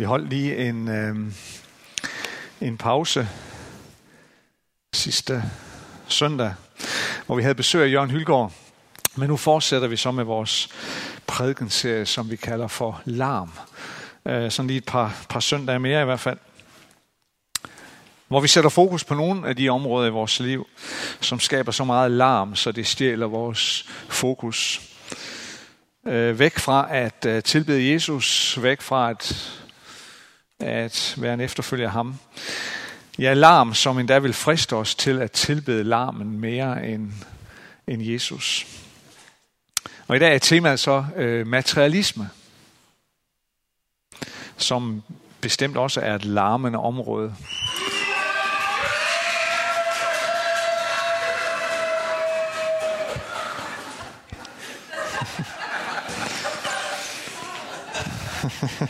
Vi holdt lige en, øh, en pause sidste søndag, hvor vi havde besøg af Jørgen Hylgaard. Men nu fortsætter vi så med vores prædikenserie, som vi kalder for Larm. Øh, sådan lige et par, par søndage mere i hvert fald. Hvor vi sætter fokus på nogle af de områder i vores liv, som skaber så meget larm, så det stjæler vores fokus. Øh, væk fra at øh, tilbede Jesus, væk fra at at være en efterfølger af ham. Ja, larm, som endda vil friste os til at tilbede larmen mere end, end Jesus. Og i dag er temaet så øh, materialisme, som bestemt også er et larmende område.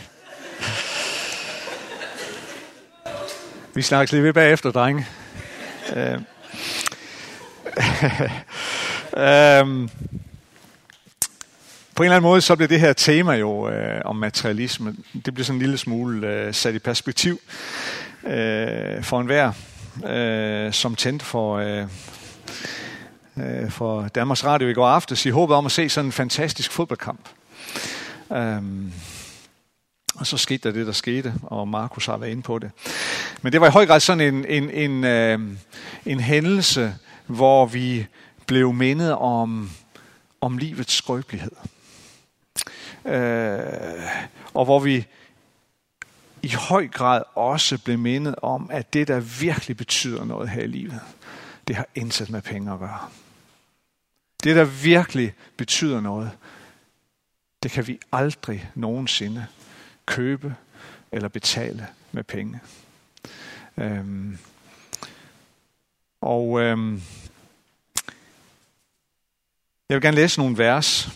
Vi snakkes lige ved bagefter, drenge. øh. øhm. På en eller anden måde, så bliver det her tema jo øh, om materialisme, det bliver sådan en lille smule øh, sat i perspektiv øh, for enhver, øh, som tændte for, øh, øh, for Danmarks Radio i går aftes i håbet om at se sådan en fantastisk fodboldkamp. Um, og så skete der det, der skete, og Markus har været inde på det. Men det var i høj grad sådan en, en, en, øh, en hændelse, hvor vi blev mindet om, om livets skrøbelighed. Øh, og hvor vi i høj grad også blev mindet om, at det, der virkelig betyder noget her i livet, det har indsat med penge at gøre. Det, der virkelig betyder noget, det kan vi aldrig nogensinde købe eller betale med penge. Øhm, og øhm, jeg vil gerne læse nogle vers,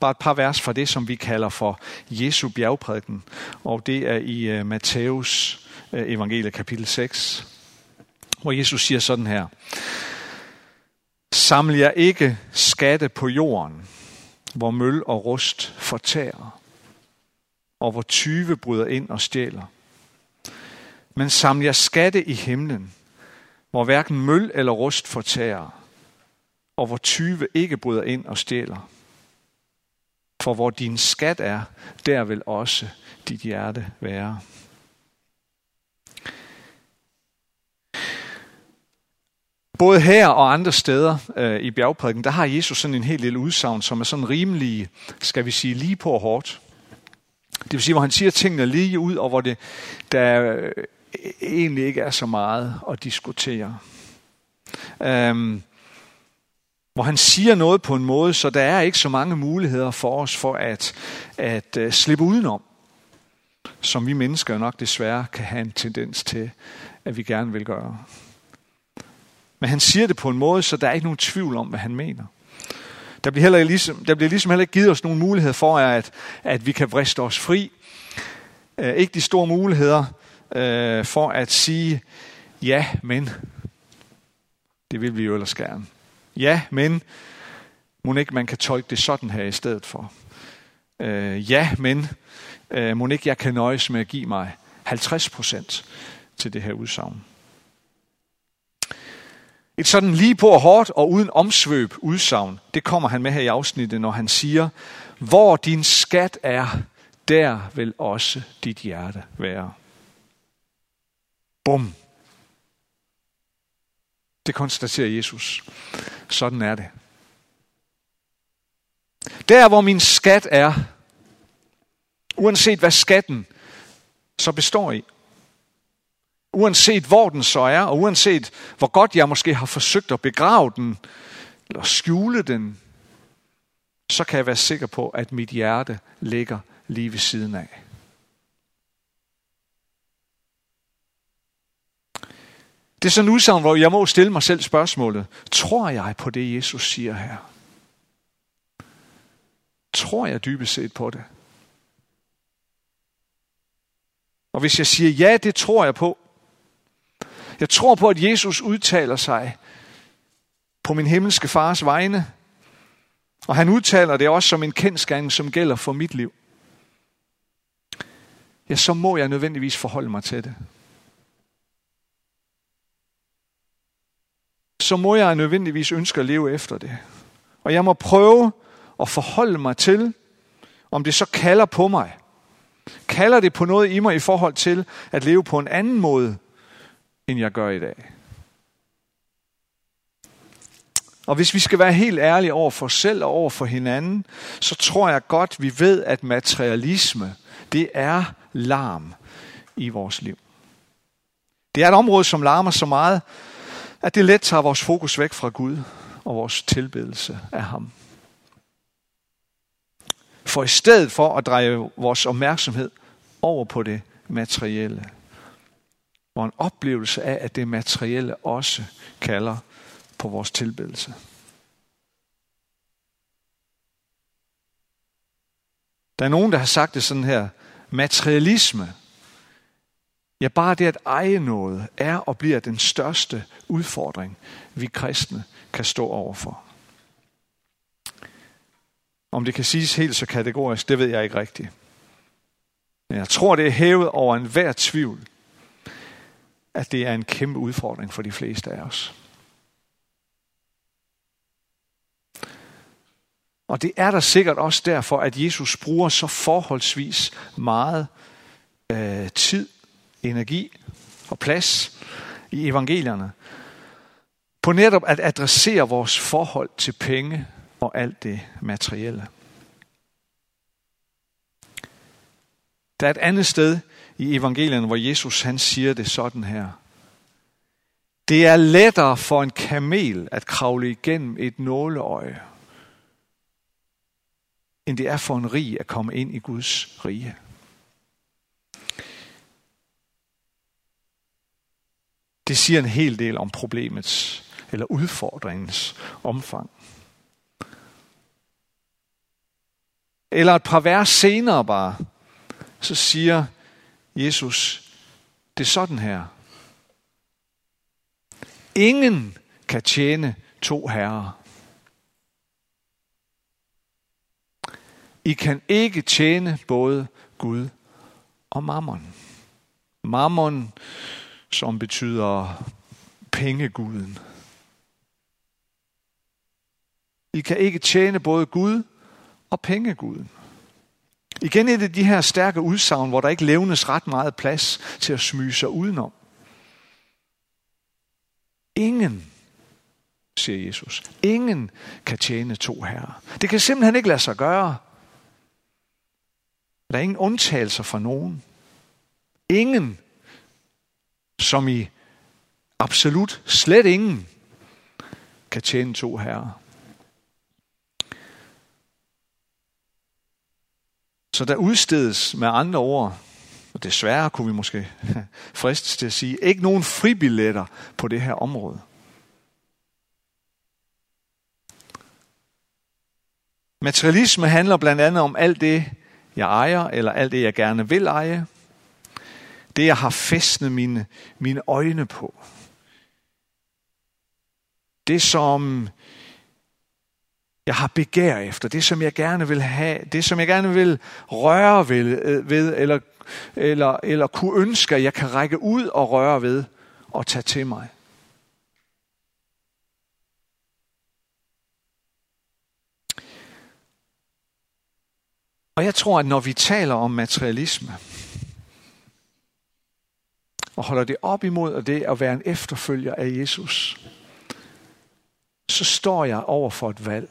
bare et par vers fra det, som vi kalder for Jesu bjergprædiken, og det er i øh, Matthæus øh, evangelie kapitel 6, hvor Jesus siger sådan her. Saml jer ikke skatte på jorden, hvor møl og rust fortærer, og hvor tyve bryder ind og stjæler. Men saml jer skatte i himlen, hvor hverken møl eller rust fortærer, og hvor tyve ikke bryder ind og stjæler. For hvor din skat er, der vil også dit hjerte være. Både her og andre steder øh, i bjergprædiken, der har Jesus sådan en helt lille udsagn, som er sådan rimelig, skal vi sige, lige på og hårdt. Det vil sige, hvor han siger tingene lige ud, og hvor det, der øh, egentlig ikke er så meget at diskutere. Øhm, hvor han siger noget på en måde, så der er ikke så mange muligheder for os for at, at uh, slippe udenom, som vi mennesker nok desværre kan have en tendens til, at vi gerne vil gøre. Men han siger det på en måde, så der er ikke nogen tvivl om, hvad han mener. Der bliver, heller ligesom, der bliver ligesom heller ikke givet os nogen mulighed for, at, at vi kan vriste os fri. Uh, ikke de store muligheder uh, for at sige, ja, men. Det vil vi jo ellers gerne. Ja, men. Må ikke man kan tolke det sådan her i stedet for. Uh, ja, men. Uh, må ikke jeg kan nøjes med at give mig 50 procent til det her udsagn. Et sådan lige på og hårdt og uden omsvøb udsagn, det kommer han med her i afsnittet, når han siger, hvor din skat er, der vil også dit hjerte være. Bum. Det konstaterer Jesus. Sådan er det. Der, hvor min skat er, uanset hvad skatten så består i, uanset hvor den så er, og uanset hvor godt jeg måske har forsøgt at begrave den, eller skjule den, så kan jeg være sikker på, at mit hjerte ligger lige ved siden af. Det er sådan en udsagn, hvor jeg må stille mig selv spørgsmålet. Tror jeg på det, Jesus siger her? Tror jeg dybest set på det? Og hvis jeg siger ja, det tror jeg på, jeg tror på, at Jesus udtaler sig på min himmelske fars vegne. Og han udtaler det også som en kendskærning, som gælder for mit liv. ja, så må jeg nødvendigvis forholde mig til det. Så må jeg nødvendigvis ønske at leve efter det. Og jeg må prøve at forholde mig til, om det så kalder på mig. Kalder det på noget i mig i forhold til at leve på en anden måde, end jeg gør i dag. Og hvis vi skal være helt ærlige over for os selv og over for hinanden, så tror jeg godt, vi ved, at materialisme, det er larm i vores liv. Det er et område, som larmer så meget, at det let tager vores fokus væk fra Gud og vores tilbedelse af ham. For i stedet for at dreje vores opmærksomhed over på det materielle, og en oplevelse af, at det materielle også kalder på vores tilbedelse. Der er nogen, der har sagt det sådan her. Materialisme, ja bare det at eje noget, er og bliver den største udfordring, vi kristne kan stå overfor. Om det kan siges helt så kategorisk, det ved jeg ikke rigtigt. Men jeg tror, det er hævet over enhver tvivl, at det er en kæmpe udfordring for de fleste af os. Og det er der sikkert også derfor, at Jesus bruger så forholdsvis meget øh, tid, energi og plads i evangelierne på netop at adressere vores forhold til penge og alt det materielle. Der er et andet sted i evangelierne, hvor Jesus han siger det sådan her. Det er lettere for en kamel at kravle igennem et nåleøje, end det er for en rig at komme ind i Guds rige. Det siger en hel del om problemets eller udfordringens omfang. Eller et par vers senere bare, så siger Jesus, det er sådan her. Ingen kan tjene to herrer. I kan ikke tjene både Gud og mammon. Mammon, som betyder pengeguden. I kan ikke tjene både Gud og pengeguden. Igen er det de her stærke udsagn, hvor der ikke levnes ret meget plads til at smyge sig udenom. Ingen, siger Jesus, ingen kan tjene to herrer. Det kan simpelthen ikke lade sig gøre. Der er ingen undtagelser for nogen. Ingen, som i absolut slet ingen, kan tjene to herrer. Så der udstedes med andre ord, og desværre kunne vi måske fristes til at sige, ikke nogen fribilletter på det her område. Materialisme handler blandt andet om alt det, jeg ejer, eller alt det, jeg gerne vil eje. Det, jeg har fæstnet mine, mine øjne på. Det, som jeg har begær efter, det som jeg gerne vil have, det som jeg gerne vil røre ved, øh, ved eller, eller, eller kunne ønske, at jeg kan række ud og røre ved og tage til mig. Og jeg tror, at når vi taler om materialisme, og holder det op imod det at være en efterfølger af Jesus, så står jeg over for et valg.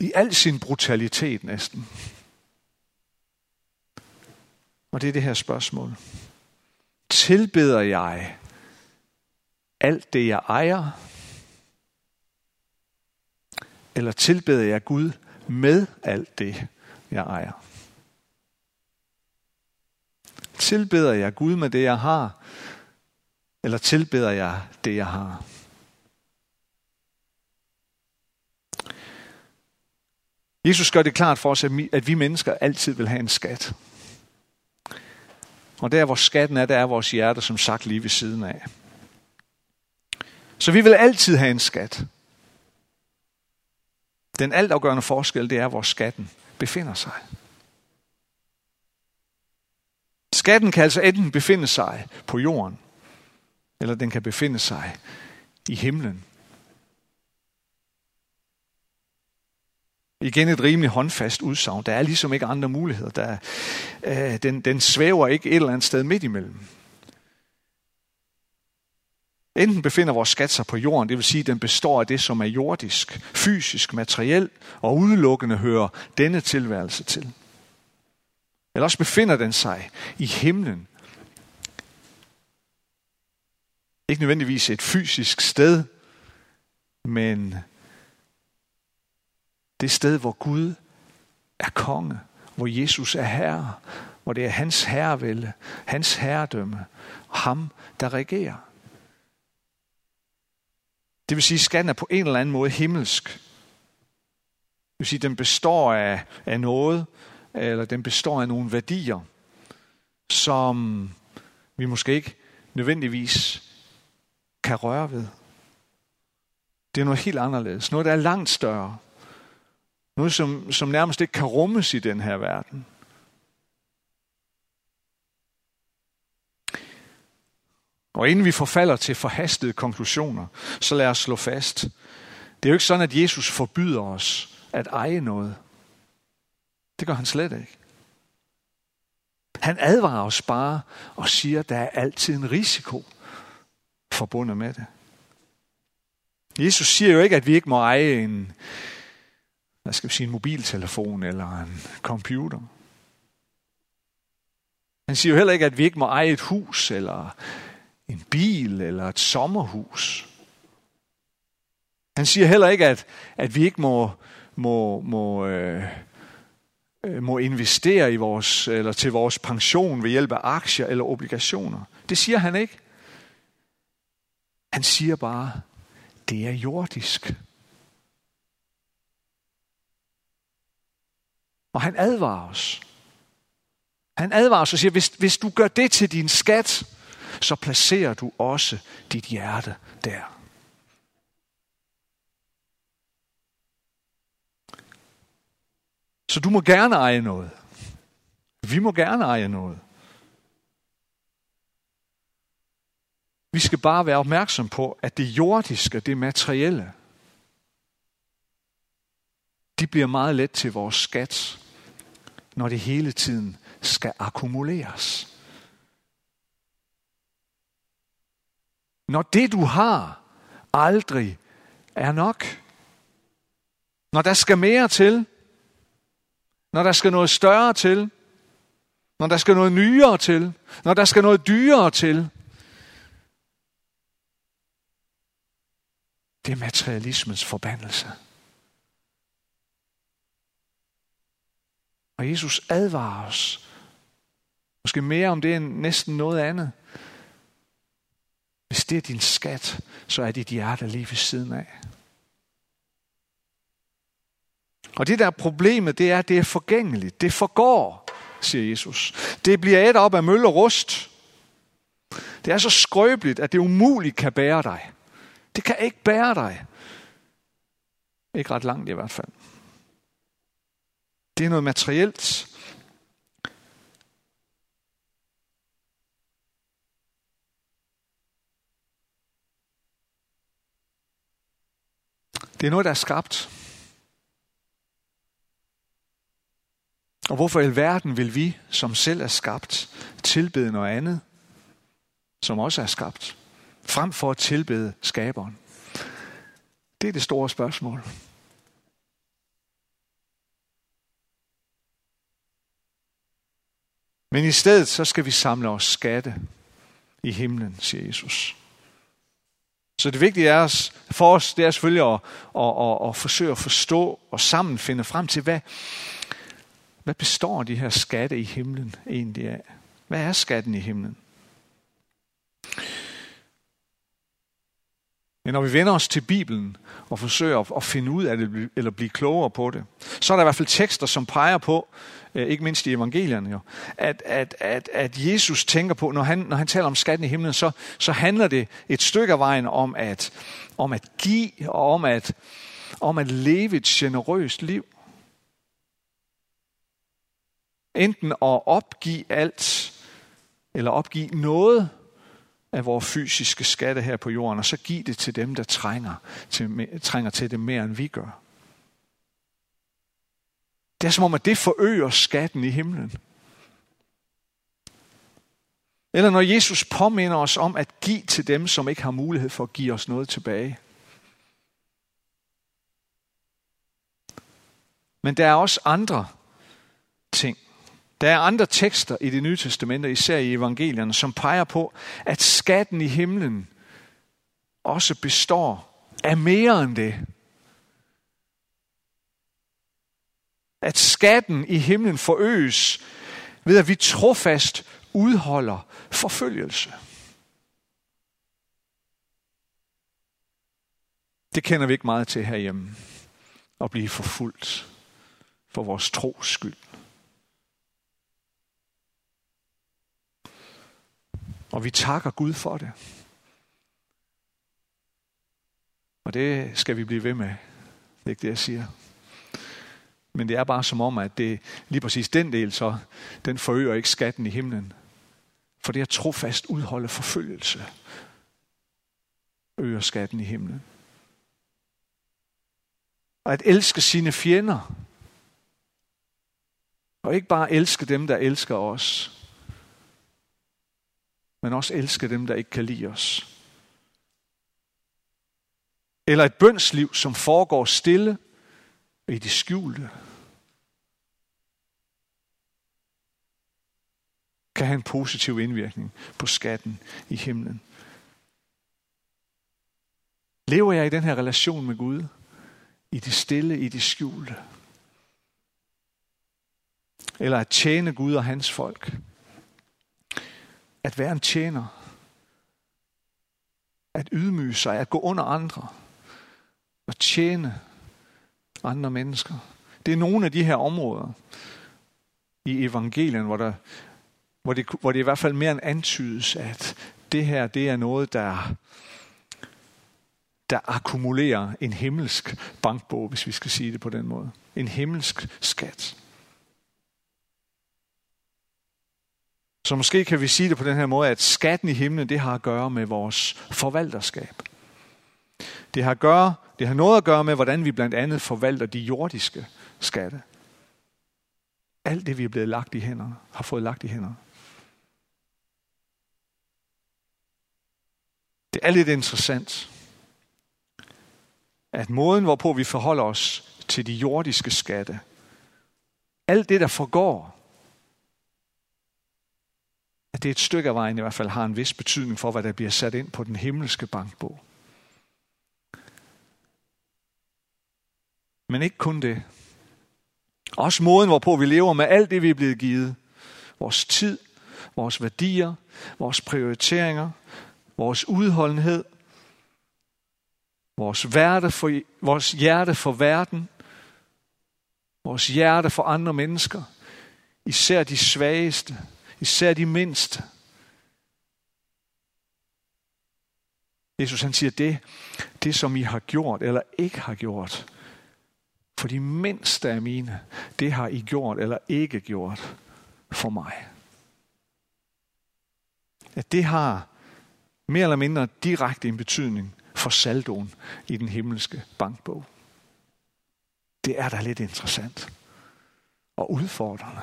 I al sin brutalitet næsten. Og det er det her spørgsmål. Tilbeder jeg alt det, jeg ejer? Eller tilbeder jeg Gud med alt det, jeg ejer? Tilbeder jeg Gud med det, jeg har? Eller tilbeder jeg det, jeg har? Jesus gør det klart for os, at vi mennesker altid vil have en skat. Og der, hvor skatten er, der er vores hjerte, som sagt, lige ved siden af. Så vi vil altid have en skat. Den altafgørende forskel, det er, hvor skatten befinder sig. Skatten kan altså enten befinde sig på jorden, eller den kan befinde sig i himlen. Igen et rimelig håndfast udsagn. Der er ligesom ikke andre muligheder. Der, øh, den, den svæver ikke et eller andet sted midt imellem. Enten befinder vores skat sig på jorden, det vil sige, at den består af det, som er jordisk, fysisk, materiel og udelukkende hører denne tilværelse til. Eller også befinder den sig i himlen. Ikke nødvendigvis et fysisk sted, men det sted, hvor Gud er konge, hvor Jesus er herre, hvor det er hans herrevælde, hans herredømme, og ham, der regerer. Det vil sige, at skatten er på en eller anden måde himmelsk. Det vil sige, at den består af, af noget, eller den består af nogle værdier, som vi måske ikke nødvendigvis kan røre ved. Det er noget helt anderledes. Noget, der er langt større. Noget, som, som nærmest ikke kan rummes i den her verden. Og inden vi forfalder til forhastede konklusioner, så lad os slå fast. Det er jo ikke sådan, at Jesus forbyder os at eje noget. Det gør han slet ikke. Han advarer os bare og siger, at der er altid en risiko forbundet med det. Jesus siger jo ikke, at vi ikke må eje en, hvad skal vi sige, en mobiltelefon eller en computer. Han siger jo heller ikke, at vi ikke må eje et hus eller en bil eller et sommerhus. Han siger heller ikke, at, at vi ikke må, må, må, øh, øh må investere i vores, eller til vores pension ved hjælp af aktier eller obligationer. Det siger han ikke. Han siger bare, det er jordisk. Og han advarer os. Han advarer os og siger, hvis, hvis du gør det til din skat, så placerer du også dit hjerte der. Så du må gerne eje noget. Vi må gerne eje noget. Vi skal bare være opmærksom på, at det jordiske, det materielle, de bliver meget let til vores skat, når det hele tiden skal akkumuleres. Når det du har aldrig er nok. Når der skal mere til. Når der skal noget større til. Når der skal noget nyere til. Når der skal noget dyrere til. Det er materialismens forbandelse. Og Jesus advarer os. Måske mere om det end næsten noget andet. Hvis det er din skat, så er dit hjerte lige ved siden af. Og det der problemet, det er, at det er forgængeligt. Det forgår, siger Jesus. Det bliver et op af møl og rust. Det er så skrøbeligt, at det umuligt kan bære dig. Det kan ikke bære dig. Ikke ret langt i hvert fald. Det er noget materielt. Det er noget, der er skabt. Og hvorfor i alverden vil vi, som selv er skabt, tilbede noget andet, som også er skabt, frem for at tilbede skaberen? Det er det store spørgsmål. Men i stedet så skal vi samle os skatte i himlen, siger Jesus. Så det vigtige er os, for os, det er selvfølgelig at, at, at, at forsøge at forstå og sammen finde frem til, hvad, hvad består de her skatte i himlen egentlig af? Hvad er skatten i himlen? Men når vi vender os til Bibelen og forsøger at finde ud af det, eller blive klogere på det, så er der i hvert fald tekster, som peger på, øh, ikke mindst i evangelierne jo, at, at, at, at Jesus tænker på, når han, når han taler om skatten i himlen, så, så handler det et stykke af vejen om at, om at give og om at, om at leve et generøst liv. Enten at opgive alt, eller opgive noget af vores fysiske skatte her på jorden, og så give det til dem, der trænger til, trænger til det mere, end vi gør. Det er som om, at det forøger skatten i himlen. Eller når Jesus påminder os om at give til dem, som ikke har mulighed for at give os noget tilbage. Men der er også andre ting. Der er andre tekster i det nye testamente, især i evangelierne, som peger på, at skatten i himlen også består af mere end det. At skatten i himlen forøges ved, at vi trofast udholder forfølgelse. Det kender vi ikke meget til herhjemme. At blive forfulgt for vores tros skyld. Og vi takker Gud for det. Og det skal vi blive ved med. Det er ikke det, jeg siger. Men det er bare som om, at det lige præcis den del, så den forøger ikke skatten i himlen. For det at trofast udholde forfølgelse øger skatten i himlen. Og at elske sine fjender. Og ikke bare elske dem, der elsker os. Men også elske dem, der ikke kan lide os. Eller et bønsliv, som foregår stille i det skjulte. kan have en positiv indvirkning på skatten i himlen. Lever jeg i den her relation med Gud? I det stille, i det skjulte? Eller at tjene Gud og hans folk? At være en tjener? At ydmyge sig? At gå under andre? Og tjene andre mennesker? Det er nogle af de her områder i evangelien, hvor der hvor det, hvor det i hvert fald mere end antydes, at det her, det er noget, der, der akkumulerer en himmelsk bankbog, hvis vi skal sige det på den måde. En himmelsk skat. Så måske kan vi sige det på den her måde, at skatten i himlen, det har at gøre med vores forvalterskab. Det har, at gøre, det har noget at gøre med, hvordan vi blandt andet forvalter de jordiske skatte. Alt det, vi er blevet lagt i hænderne, har fået lagt i hænderne. Det er lidt interessant, at måden, hvorpå vi forholder os til de jordiske skatte, alt det, der forgår, at det er et stykke af vejen i hvert fald har en vis betydning for, hvad der bliver sat ind på den himmelske bankbog. Men ikke kun det. Også måden, hvorpå vi lever med alt det, vi er blevet givet. Vores tid, vores værdier, vores prioriteringer, vores udholdenhed, vores, hjerte for, vores hjerte for verden, vores hjerte for andre mennesker, især de svageste, især de mindste. Jesus han siger, det, det som I har gjort eller ikke har gjort, for de mindste af mine, det har I gjort eller ikke gjort for mig. At det har mere eller mindre direkte en betydning for saldoen i den himmelske bankbog. Det er da lidt interessant og udfordrende.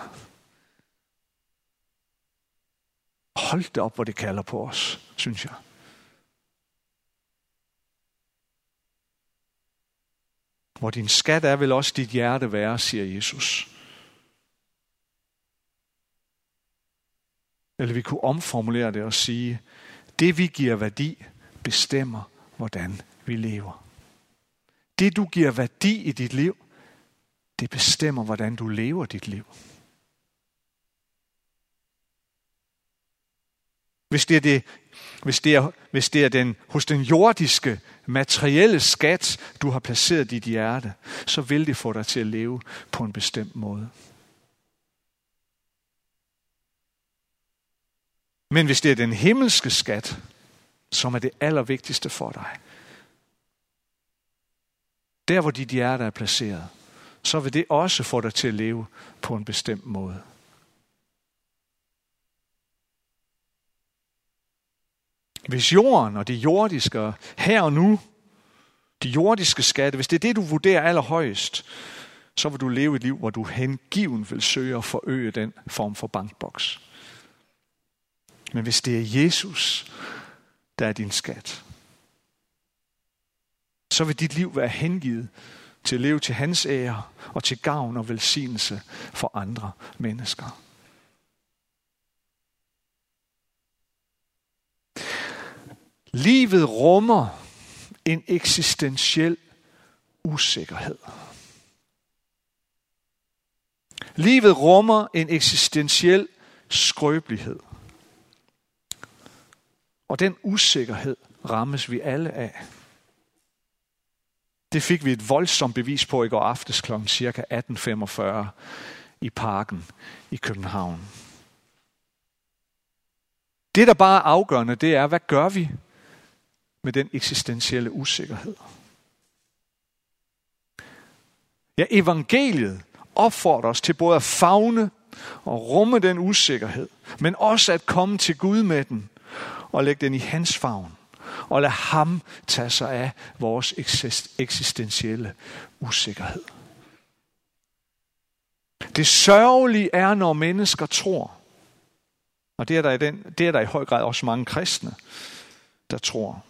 Hold det op, hvor det kalder på os, synes jeg. Hvor din skat er, vil også dit hjerte være, siger Jesus. Eller vi kunne omformulere det og sige, det vi giver værdi, bestemmer, hvordan vi lever. Det du giver værdi i dit liv, det bestemmer, hvordan du lever dit liv. Hvis det er, det, hvis det er, hvis det er den, hos den jordiske, materielle skat, du har placeret dit hjerte, så vil det få dig til at leve på en bestemt måde. Men hvis det er den himmelske skat, som er det allervigtigste for dig, der hvor dit hjerte er placeret, så vil det også få dig til at leve på en bestemt måde. Hvis jorden og det jordiske her og nu, de jordiske skatte, hvis det er det, du vurderer allerhøjest, så vil du leve et liv, hvor du hengiven vil søge at forøge den form for bankboks. Men hvis det er Jesus, der er din skat, så vil dit liv være hengivet til at leve til hans ære og til gavn og velsignelse for andre mennesker. Livet rummer en eksistentiel usikkerhed. Livet rummer en eksistentiel skrøbelighed. Og den usikkerhed rammes vi alle af. Det fik vi et voldsomt bevis på i går aftes kl. cirka 18.45 i parken i København. Det, der bare er afgørende, det er, hvad gør vi med den eksistentielle usikkerhed? Ja, evangeliet opfordrer os til både at fagne og rumme den usikkerhed, men også at komme til Gud med den og lægge den i hans favn og lade ham tage sig af vores eksistentielle usikkerhed. Det sørgelige er, når mennesker tror, og det er, der i den, det er der i høj grad også mange kristne, der tror,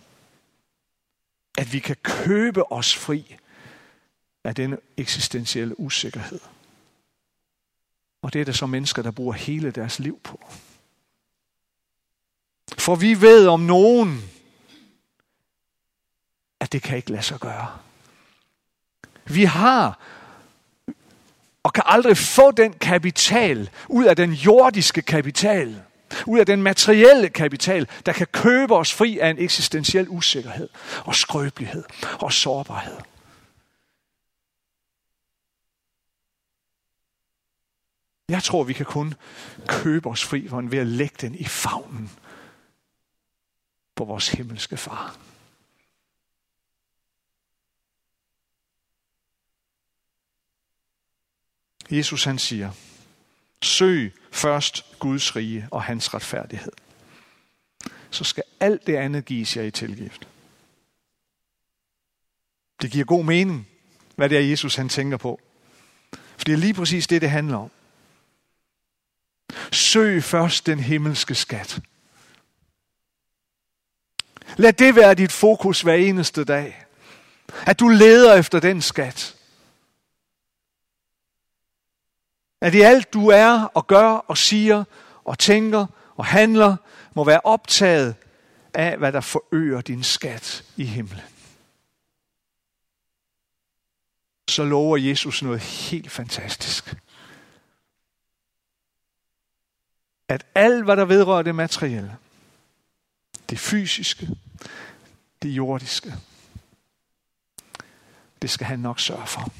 at vi kan købe os fri af denne eksistentielle usikkerhed. Og det er der så mennesker, der bruger hele deres liv på. For vi ved om nogen, at det kan ikke lade sig gøre. Vi har og kan aldrig få den kapital ud af den jordiske kapital, ud af den materielle kapital, der kan købe os fri af en eksistentiel usikkerhed og skrøbelighed og sårbarhed. Jeg tror, vi kan kun købe os fri for ved at lægge den i favnen på vores himmelske far. Jesus han siger, søg først Guds rige og hans retfærdighed. Så skal alt det andet gives jer i tilgift. Det giver god mening, hvad det er, Jesus han tænker på. For det er lige præcis det, det handler om. Søg først den himmelske skat. Lad det være dit fokus hver eneste dag. At du leder efter den skat. At i alt du er og gør og siger og tænker og handler, må være optaget af, hvad der forøger din skat i himlen. Så lover Jesus noget helt fantastisk. At alt, hvad der vedrører det materielle, det fysiske, det jordiske, det skal han nok sørge for.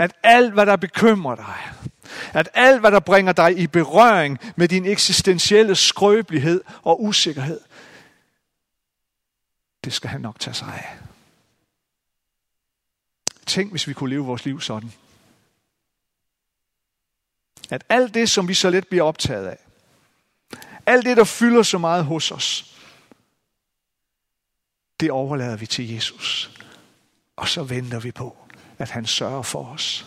At alt, hvad der bekymrer dig, at alt, hvad der bringer dig i berøring med din eksistentielle skrøbelighed og usikkerhed, det skal han nok tage sig af. Tænk, hvis vi kunne leve vores liv sådan. At alt det, som vi så let bliver optaget af, alt det, der fylder så meget hos os, det overlader vi til Jesus. Og så venter vi på, at han sørger for os.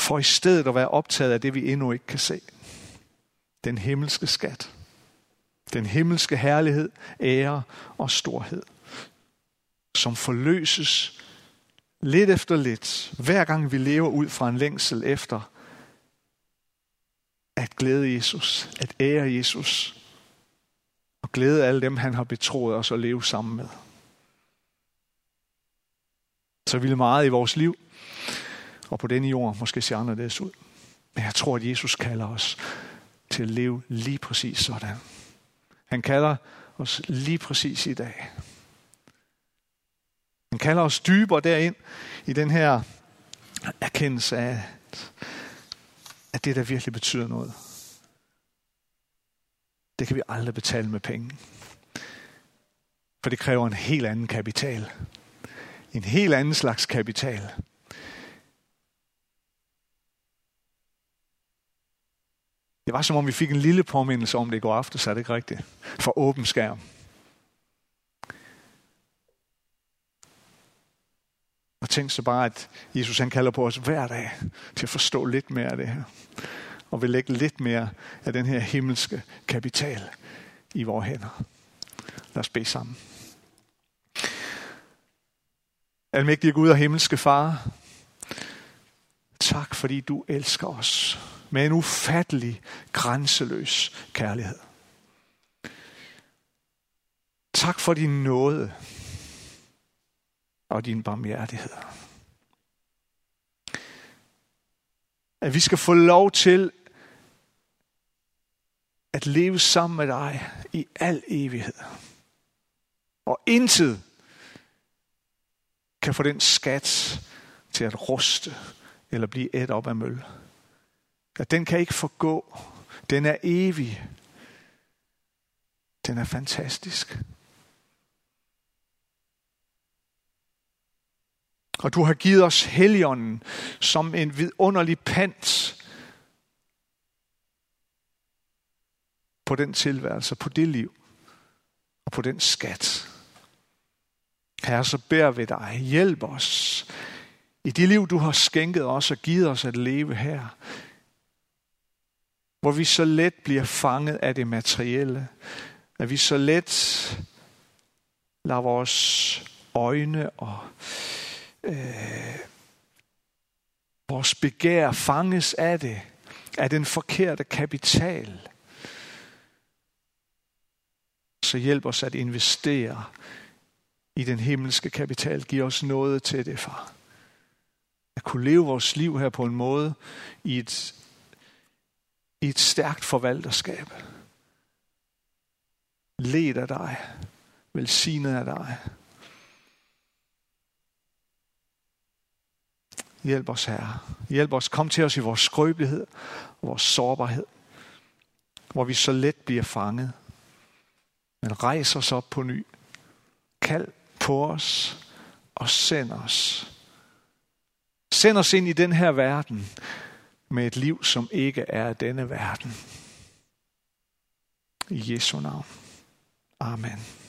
For i stedet at være optaget af det, vi endnu ikke kan se. Den himmelske skat. Den himmelske herlighed, ære og storhed. Som forløses lidt efter lidt, hver gang vi lever ud fra en længsel efter at glæde Jesus, at ære Jesus, og glæde alle dem, han har betroet os at leve sammen med så ville meget i vores liv og på denne jord måske se anderledes ud. Men jeg tror, at Jesus kalder os til at leve lige præcis sådan. Han kalder os lige præcis i dag. Han kalder os dybere derind i den her erkendelse af, at det der virkelig betyder noget. det kan vi aldrig betale med penge. For det kræver en helt anden kapital. En helt anden slags kapital. Det var som om vi fik en lille påmindelse om det i går aftes, er det ikke rigtigt? For åben skærm. Og tænk så bare, at Jesus han kalder på os hver dag til at forstå lidt mere af det her. Og vil lægge lidt mere af den her himmelske kapital i vores hænder. Lad os bede sammen. Almægtige Gud og himmelske Far, tak fordi du elsker os med en ufattelig, grænseløs kærlighed. Tak for din nåde og din barmhjertighed. At vi skal få lov til at leve sammen med dig i al evighed. Og intet kan få den skat til at ruste eller blive et op af møl. At den kan ikke forgå. Den er evig. Den er fantastisk. Og du har givet os heligånden som en vidunderlig pant på den tilværelse, på det liv og på den skat. Herre, så beder vi dig, hjælp os i det liv, du har skænket os og givet os at leve her. Hvor vi så let bliver fanget af det materielle. At vi så let lader vores øjne og øh, vores begær fanges af det, af den forkerte kapital. Så hjælp os at investere i den himmelske kapital. Giv os noget til det, far. At kunne leve vores liv her på en måde i et, i et stærkt forvalterskab. Led af dig. Velsignet af dig. Hjælp os, Herre. Hjælp os. Kom til os i vores skrøbelighed og vores sårbarhed, hvor vi så let bliver fanget. Men rejs os op på ny. Kald på os og send os. Send os ind i den her verden med et liv, som ikke er denne verden. I Jesu navn. Amen.